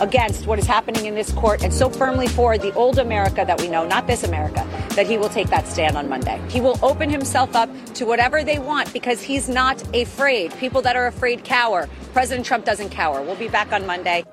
against what is happening in this court and so firmly for the old America that we know, not this America, that he will take that stand on Monday. He will open himself up to whatever they want because he's not afraid. People that are afraid cower. President Trump doesn't cower. We'll be back on Monday.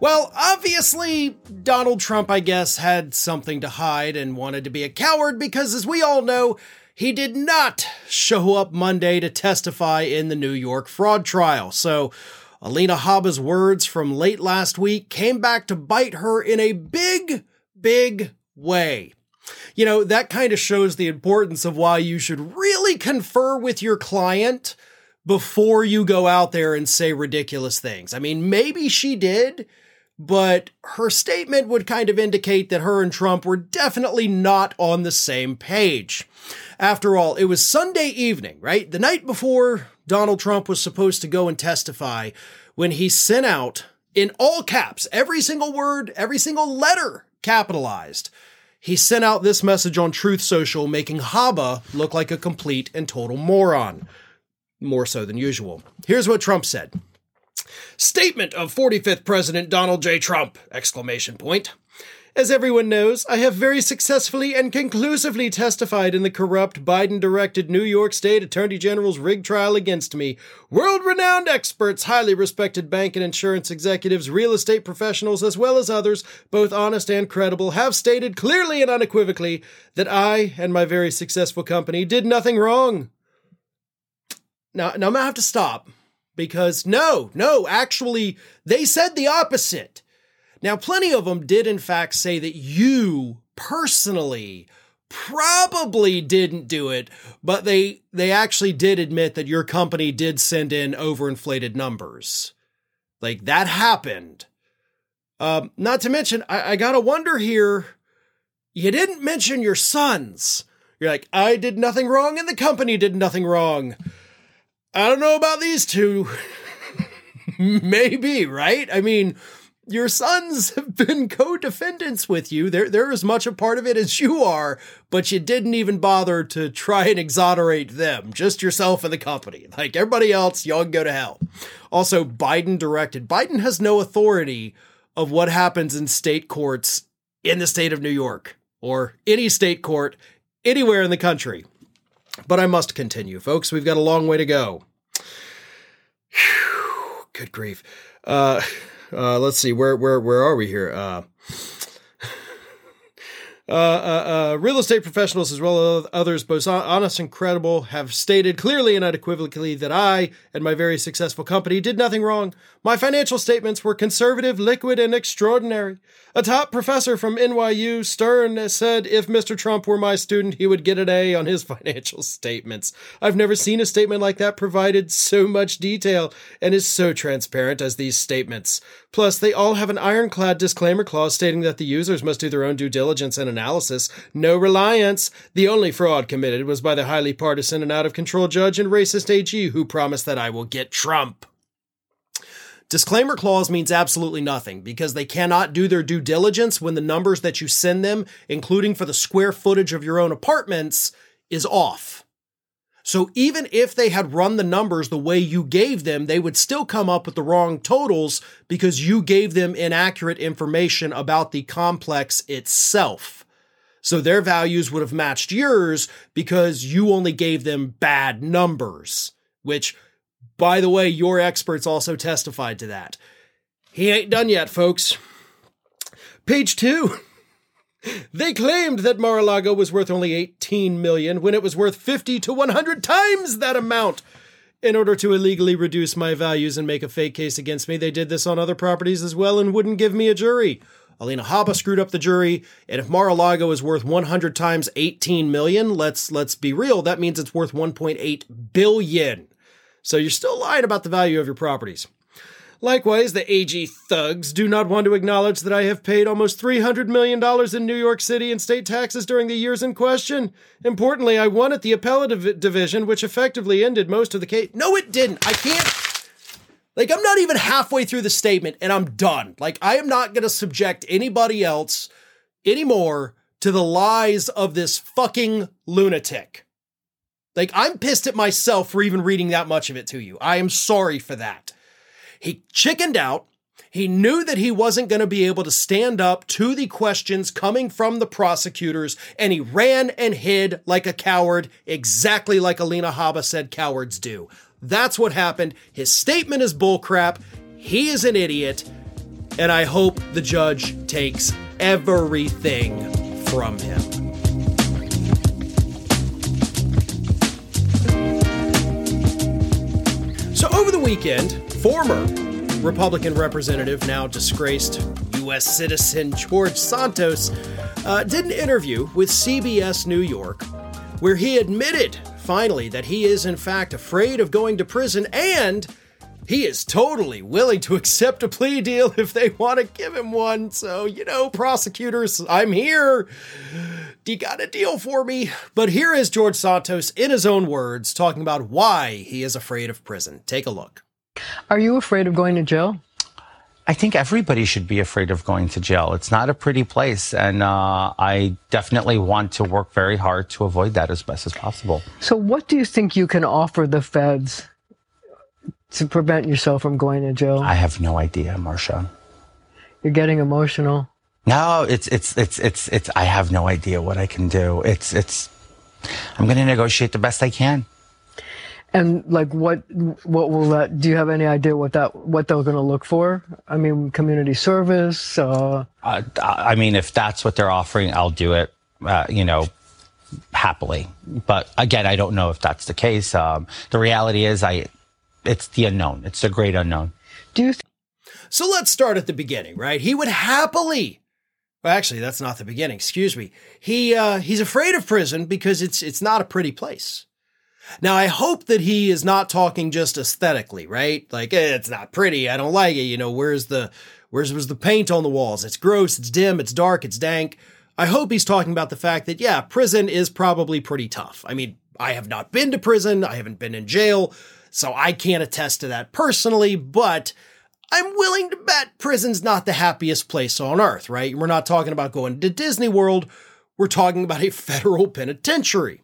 Well, obviously, Donald Trump, I guess, had something to hide and wanted to be a coward because, as we all know, he did not show up Monday to testify in the New York fraud trial. So, Alina Habba's words from late last week came back to bite her in a big, big way. You know, that kind of shows the importance of why you should really confer with your client before you go out there and say ridiculous things. I mean, maybe she did but her statement would kind of indicate that her and Trump were definitely not on the same page. After all, it was Sunday evening, right? The night before Donald Trump was supposed to go and testify when he sent out in all caps, every single word, every single letter capitalized. He sent out this message on Truth Social, making Habba look like a complete and total moron. More so than usual. Here's what Trump said. Statement of 45th President Donald J. Trump! Exclamation point. As everyone knows, I have very successfully and conclusively testified in the corrupt Biden directed New York State Attorney General's rig trial against me. World renowned experts, highly respected bank and insurance executives, real estate professionals, as well as others, both honest and credible, have stated clearly and unequivocally that I and my very successful company did nothing wrong. Now, now I'm gonna have to stop because no, no, actually, they said the opposite. Now, plenty of them did, in fact, say that you personally probably didn't do it, but they they actually did admit that your company did send in overinflated numbers. Like that happened. Um, not to mention, I, I gotta wonder here. You didn't mention your sons. You're like, I did nothing wrong, and the company did nothing wrong. I don't know about these two. Maybe, right? I mean, your sons have been co-defendants with you. They're, they're as much a part of it as you are, but you didn't even bother to try and exonerate them, just yourself and the company. Like everybody else, y'all can go to hell. Also, Biden directed. Biden has no authority of what happens in state courts in the state of New York or any state court anywhere in the country. But I must continue, folks. We've got a long way to go. Whew, good grief. Uh, uh, let's see. Where where where are we here? Uh, uh, uh, uh, real estate professionals, as well as others, both honest and credible, have stated clearly and unequivocally that I and my very successful company did nothing wrong. My financial statements were conservative, liquid, and extraordinary. A top professor from NYU, Stern, said if Mr. Trump were my student, he would get an A on his financial statements. I've never seen a statement like that provided so much detail and is so transparent as these statements. Plus, they all have an ironclad disclaimer clause stating that the users must do their own due diligence and analysis. No reliance. The only fraud committed was by the highly partisan and out of control judge and racist AG who promised that I will get Trump. Disclaimer clause means absolutely nothing because they cannot do their due diligence when the numbers that you send them, including for the square footage of your own apartments, is off. So even if they had run the numbers the way you gave them, they would still come up with the wrong totals because you gave them inaccurate information about the complex itself. So their values would have matched yours because you only gave them bad numbers, which by the way, your experts also testified to that. He ain't done yet, folks. Page two. They claimed that Mar-a-Lago was worth only 18 million when it was worth 50 to 100 times that amount. In order to illegally reduce my values and make a fake case against me, they did this on other properties as well and wouldn't give me a jury. Alina Habba screwed up the jury, and if Mar-a-Lago is worth 100 times 18 million, let's let's be real, that means it's worth 1.8 billion. So you're still lying about the value of your properties. Likewise, the AG thugs do not want to acknowledge that I have paid almost $300 million in New York City and state taxes during the years in question. Importantly, I won at the appellate division, which effectively ended most of the case. No, it didn't. I can't. Like, I'm not even halfway through the statement and I'm done. Like, I am not going to subject anybody else anymore to the lies of this fucking lunatic. Like, I'm pissed at myself for even reading that much of it to you. I am sorry for that. He chickened out. He knew that he wasn't going to be able to stand up to the questions coming from the prosecutors, and he ran and hid like a coward, exactly like Alina Habba said cowards do. That's what happened. His statement is bullcrap. He is an idiot, and I hope the judge takes everything from him. So, over the weekend, former Republican representative, now disgraced U.S. citizen George Santos, uh, did an interview with CBS New York where he admitted finally that he is, in fact, afraid of going to prison and he is totally willing to accept a plea deal if they want to give him one. So, you know, prosecutors, I'm here. You got a deal for me. But here is George Santos in his own words talking about why he is afraid of prison. Take a look. Are you afraid of going to jail? I think everybody should be afraid of going to jail. It's not a pretty place. And uh, I definitely want to work very hard to avoid that as best as possible. So, what do you think you can offer the feds to prevent yourself from going to jail? I have no idea, Marcia. You're getting emotional. No, it's, it's, it's, it's, it's, I have no idea what I can do. It's, it's, I'm going to negotiate the best I can. And like, what what will that? Do you have any idea what that what they're going to look for? I mean, community service. Uh... Uh, I mean, if that's what they're offering, I'll do it. Uh, you know, happily. But again, I don't know if that's the case. Um, the reality is, I it's the unknown. It's the great unknown. Do you? Th- so let's start at the beginning, right? He would happily. Well, actually, that's not the beginning. Excuse me. He uh, he's afraid of prison because it's it's not a pretty place. Now, I hope that he is not talking just aesthetically, right? Like, eh, it's not pretty. I don't like it. You know, where's the, where's, where's the paint on the walls? It's gross. It's dim. It's dark. It's dank. I hope he's talking about the fact that, yeah, prison is probably pretty tough. I mean, I have not been to prison. I haven't been in jail. So I can't attest to that personally, but I'm willing to bet prison's not the happiest place on earth, right? We're not talking about going to Disney World. We're talking about a federal penitentiary.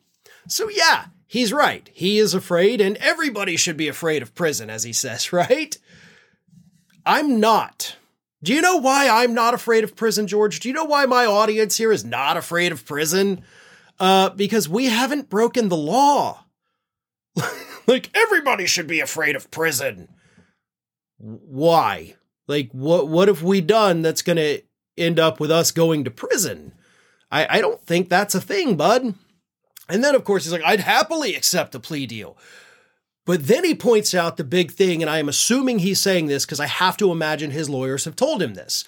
So yeah, he's right. He is afraid, and everybody should be afraid of prison, as he says, right? I'm not. Do you know why I'm not afraid of prison, George? Do you know why my audience here is not afraid of prison? Uh, because we haven't broken the law. like, everybody should be afraid of prison. Why? Like, what, what have we done that's going to end up with us going to prison? I, I don't think that's a thing, bud. And then, of course, he's like, I'd happily accept a plea deal. But then he points out the big thing, and I am assuming he's saying this because I have to imagine his lawyers have told him this.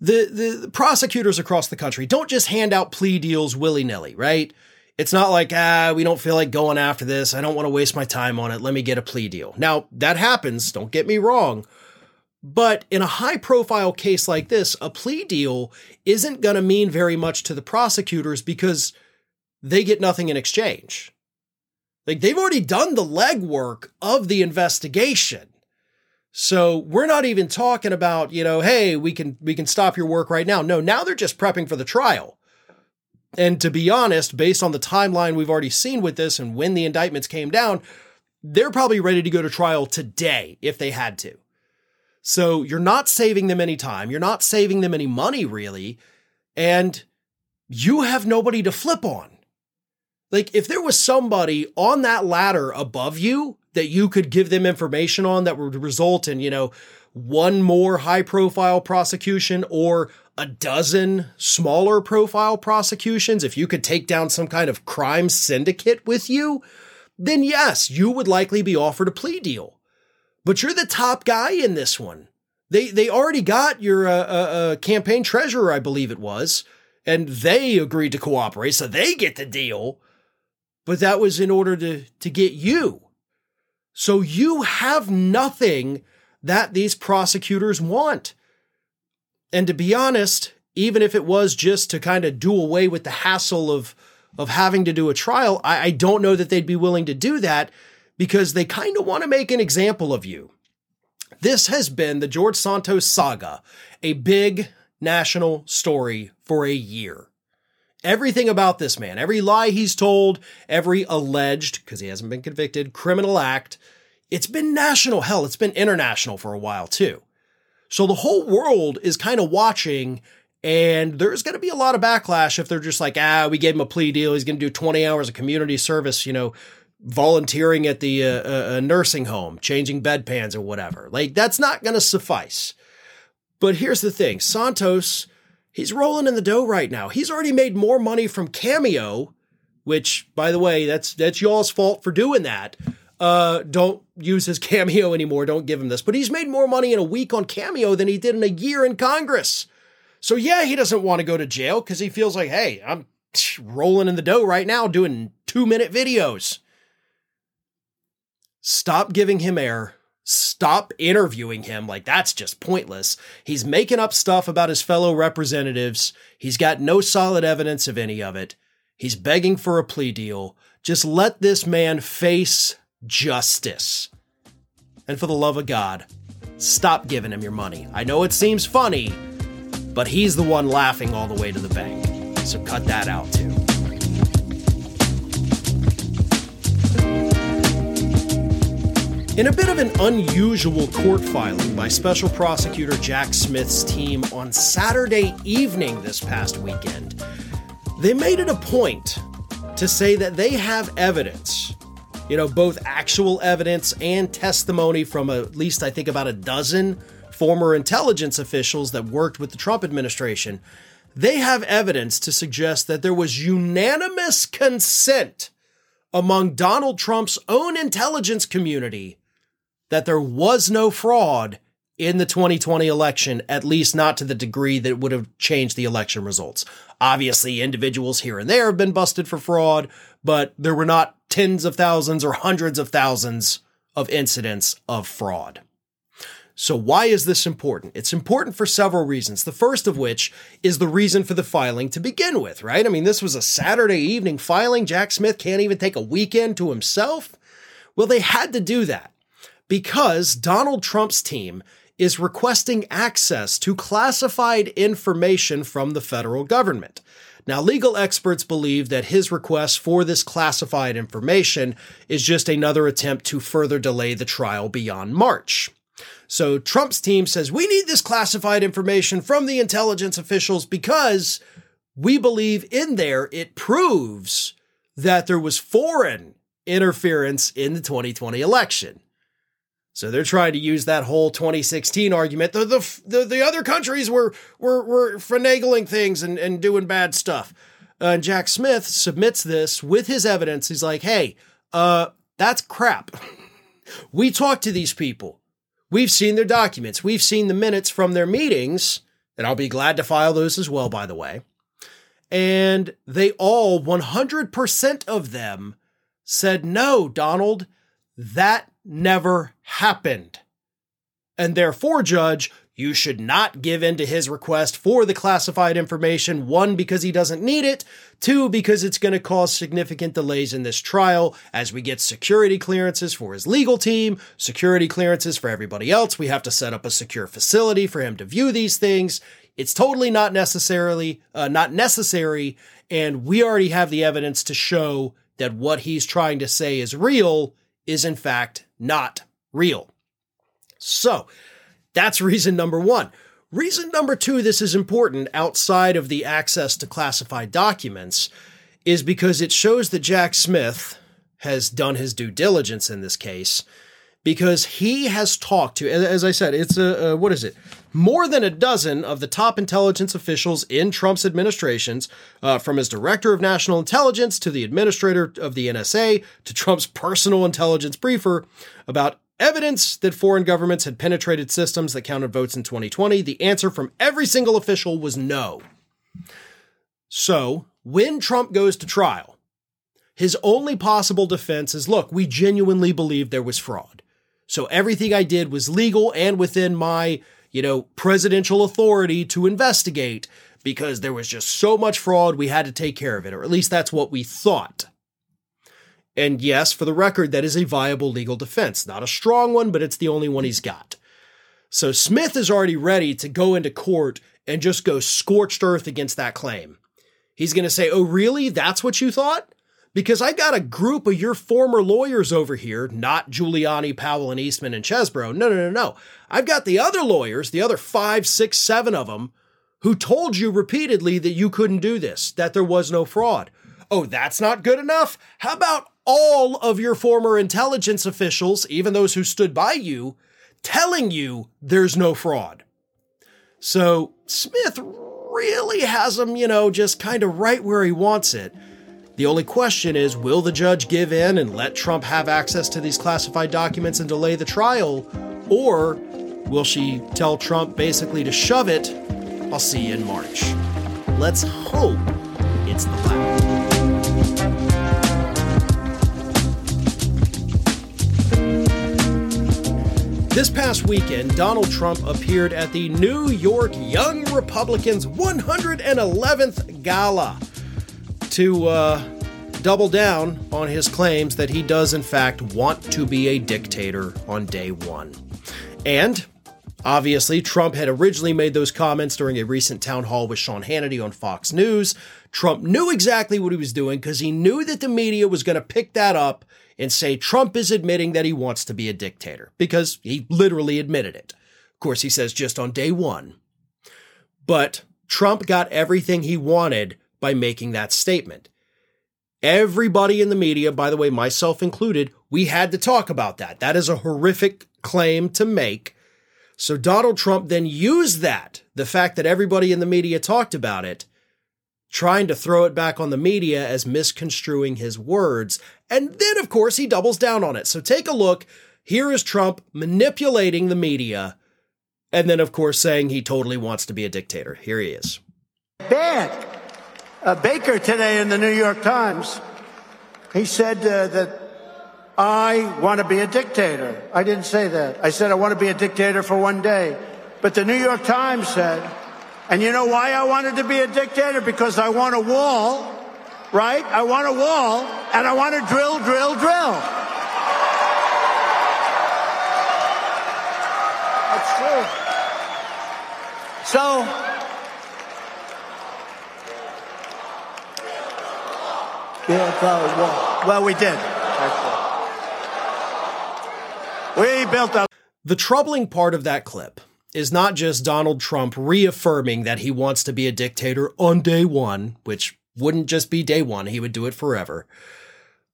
The, the, the prosecutors across the country don't just hand out plea deals willy nilly, right? It's not like, ah, we don't feel like going after this. I don't want to waste my time on it. Let me get a plea deal. Now, that happens. Don't get me wrong. But in a high profile case like this, a plea deal isn't going to mean very much to the prosecutors because they get nothing in exchange. Like they've already done the legwork of the investigation. So we're not even talking about, you know, hey, we can we can stop your work right now. No, now they're just prepping for the trial. And to be honest, based on the timeline we've already seen with this and when the indictments came down, they're probably ready to go to trial today if they had to. So you're not saving them any time. You're not saving them any money, really. And you have nobody to flip on. Like, if there was somebody on that ladder above you that you could give them information on that would result in, you know, one more high profile prosecution or a dozen smaller profile prosecutions, if you could take down some kind of crime syndicate with you, then yes, you would likely be offered a plea deal. But you're the top guy in this one. They they already got your uh, uh, uh, campaign treasurer, I believe it was, and they agreed to cooperate, so they get the deal but that was in order to, to get you. So you have nothing that these prosecutors want. And to be honest, even if it was just to kind of do away with the hassle of, of having to do a trial, I, I don't know that they'd be willing to do that because they kind of want to make an example of you. This has been the George Santos saga, a big national story for a year everything about this man, every lie he's told, every alleged, because he hasn't been convicted, criminal act, it's been national. Hell, it's been international for a while too. So the whole world is kind of watching, and there's going to be a lot of backlash if they're just like, ah, we gave him a plea deal. He's going to do 20 hours of community service, you know, volunteering at the uh, uh, nursing home, changing bedpans or whatever. Like, that's not going to suffice. But here's the thing Santos, he's rolling in the dough right now. He's already made more money from Cameo, which, by the way, that's that's y'all's fault for doing that. Uh, don't use his cameo anymore. Don't give him this. But he's made more money in a week on cameo than he did in a year in Congress. So yeah, he doesn't want to go to jail because he feels like, hey, I'm rolling in the dough right now doing two minute videos. Stop giving him air. Stop interviewing him. Like, that's just pointless. He's making up stuff about his fellow representatives. He's got no solid evidence of any of it. He's begging for a plea deal. Just let this man face justice. And for the love of God, stop giving him your money. I know it seems funny, but he's the one laughing all the way to the bank. So cut that out too. In a bit of an unusual court filing by Special Prosecutor Jack Smith's team on Saturday evening this past weekend, they made it a point to say that they have evidence, you know, both actual evidence and testimony from at least, I think, about a dozen former intelligence officials that worked with the Trump administration. They have evidence to suggest that there was unanimous consent among Donald Trump's own intelligence community that there was no fraud in the 2020 election, at least not to the degree that would have changed the election results. Obviously, individuals here and there have been busted for fraud, but there were not tens of thousands or hundreds of thousands of incidents of fraud. So, why is this important? It's important for several reasons. The first of which is the reason for the filing to begin with, right? I mean, this was a Saturday evening filing. Jack Smith can't even take a weekend to himself. Well, they had to do that because Donald Trump's team is requesting access to classified information from the federal government. Now, legal experts believe that his request for this classified information is just another attempt to further delay the trial beyond March. So, Trump's team says, We need this classified information from the intelligence officials because we believe in there it proves that there was foreign interference in the 2020 election. So they're trying to use that whole 2016 argument. The the the, the other countries were were were finagling things and, and doing bad stuff. Uh, and Jack Smith submits this with his evidence. He's like, "Hey, uh, that's crap. we talked to these people. We've seen their documents. We've seen the minutes from their meetings, and I'll be glad to file those as well, by the way. And they all, 100% of them, said, No, Donald, that never happened. And therefore, Judge, you should not give in to his request for the classified information. One, because he doesn't need it. Two, because it's going to cause significant delays in this trial as we get security clearances for his legal team, security clearances for everybody else. We have to set up a secure facility for him to view these things. It's totally not necessarily, uh, not necessary. And we already have the evidence to show that what he's trying to say is real is in fact not real. So that's reason number one. Reason number two, this is important outside of the access to classified documents, is because it shows that Jack Smith has done his due diligence in this case because he has talked to, as I said, it's a, a, what is it? More than a dozen of the top intelligence officials in Trump's administrations, uh, from his director of national intelligence to the administrator of the NSA to Trump's personal intelligence briefer, about evidence that foreign governments had penetrated systems that counted votes in 2020. The answer from every single official was no. So, when Trump goes to trial, his only possible defense is look, we genuinely believe there was fraud. So everything I did was legal and within my, you know, presidential authority to investigate because there was just so much fraud, we had to take care of it, or at least that's what we thought. And yes, for the record, that is a viable legal defense. Not a strong one, but it's the only one he's got. So Smith is already ready to go into court and just go scorched earth against that claim. He's going to say, Oh, really? That's what you thought? Because I got a group of your former lawyers over here, not Giuliani, Powell, and Eastman and Chesebro. No, no, no, no. I've got the other lawyers, the other five, six, seven of them, who told you repeatedly that you couldn't do this, that there was no fraud. Oh, that's not good enough? How about all of your former intelligence officials, even those who stood by you, telling you there's no fraud? So Smith really has him, you know, just kind of right where he wants it. The only question is will the judge give in and let Trump have access to these classified documents and delay the trial? Or will she tell Trump basically to shove it? I'll see you in March. Let's hope it's the latter. This past weekend, Donald Trump appeared at the New York Young Republicans 111th Gala to uh, double down on his claims that he does, in fact, want to be a dictator on day one. And obviously, Trump had originally made those comments during a recent town hall with Sean Hannity on Fox News. Trump knew exactly what he was doing because he knew that the media was going to pick that up and say Trump is admitting that he wants to be a dictator because he literally admitted it. Of course, he says just on day one. But Trump got everything he wanted by making that statement. Everybody in the media, by the way, myself included, we had to talk about that. That is a horrific claim to make. So Donald Trump then used that, the fact that everybody in the media talked about it, trying to throw it back on the media as misconstruing his words. And then, of course, he doubles down on it. So take a look. Here is Trump manipulating the media. And then, of course, saying he totally wants to be a dictator. Here he is. Bad uh, Baker today in the New York Times. He said uh, that I want to be a dictator. I didn't say that. I said I want to be a dictator for one day. But the New York Times said, and you know why I wanted to be a dictator? Because I want a wall, right? I want a wall, and I want to drill, drill, drill. That's true. So, Well, we did. We built a. The troubling part of that clip is not just Donald Trump reaffirming that he wants to be a dictator on day one, which wouldn't just be day one, he would do it forever.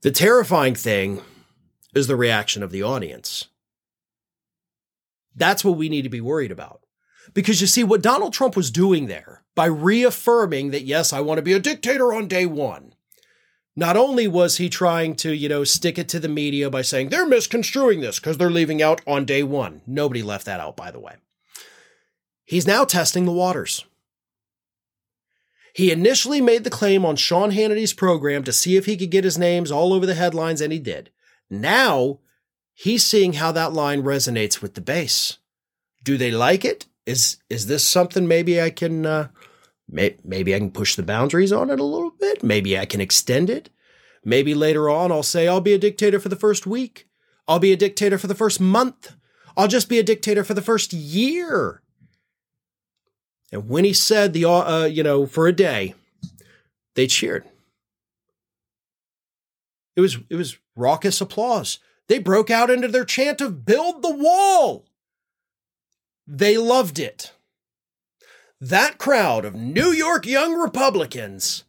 The terrifying thing is the reaction of the audience. That's what we need to be worried about. Because you see, what Donald Trump was doing there by reaffirming that, yes, I want to be a dictator on day one, not only was he trying to, you know, stick it to the media by saying they're misconstruing this because they're leaving out on day one. Nobody left that out, by the way. He's now testing the waters. He initially made the claim on Sean Hannity's program to see if he could get his names all over the headlines, and he did. Now, he's seeing how that line resonates with the base. Do they like it? Is is this something maybe I can uh, Maybe I can push the boundaries on it a little bit. Maybe I can extend it. Maybe later on I'll say I'll be a dictator for the first week. I'll be a dictator for the first month. I'll just be a dictator for the first year. And when he said the, uh, you know, for a day, they cheered. It was, it was raucous applause. They broke out into their chant of build the wall. They loved it that crowd of New York young Republicans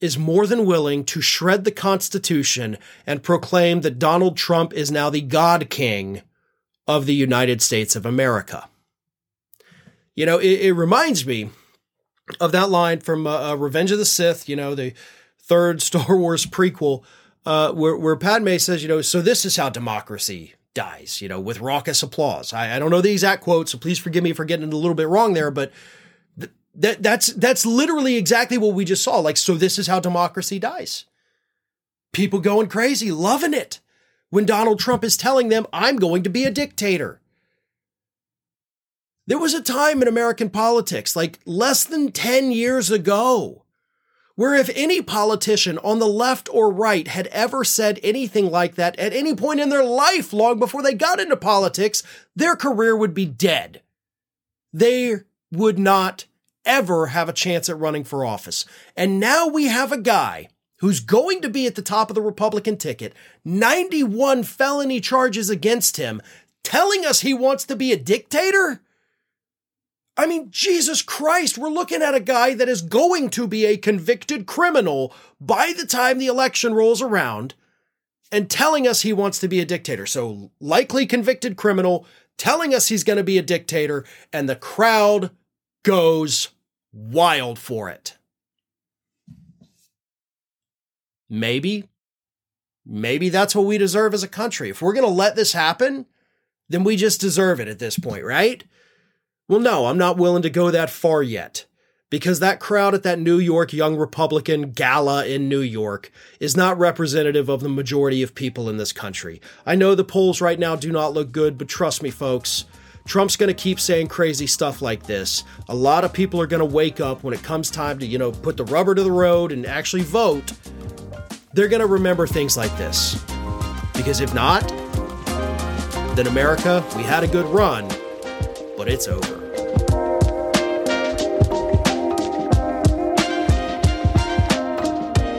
is more than willing to shred the Constitution and proclaim that Donald Trump is now the God King of the United States of America. You know, it, it reminds me of that line from uh, uh Revenge of the Sith, you know, the third Star Wars prequel, uh, where, where Padme says, you know, so this is how democracy dies, you know, with raucous applause. I, I don't know the exact quote, so please forgive me for getting it a little bit wrong there, but that that's that's literally exactly what we just saw. Like, so this is how democracy dies. People going crazy, loving it. When Donald Trump is telling them, I'm going to be a dictator. There was a time in American politics, like less than 10 years ago, where if any politician on the left or right had ever said anything like that at any point in their life, long before they got into politics, their career would be dead. They would not ever have a chance at running for office. And now we have a guy who's going to be at the top of the Republican ticket, 91 felony charges against him, telling us he wants to be a dictator? I mean, Jesus Christ, we're looking at a guy that is going to be a convicted criminal by the time the election rolls around and telling us he wants to be a dictator. So, likely convicted criminal telling us he's going to be a dictator, and the crowd goes wild for it. Maybe, maybe that's what we deserve as a country. If we're going to let this happen, then we just deserve it at this point, right? Well, no, I'm not willing to go that far yet. Because that crowd at that New York Young Republican gala in New York is not representative of the majority of people in this country. I know the polls right now do not look good, but trust me, folks, Trump's going to keep saying crazy stuff like this. A lot of people are going to wake up when it comes time to, you know, put the rubber to the road and actually vote. They're going to remember things like this. Because if not, then America, we had a good run, but it's over.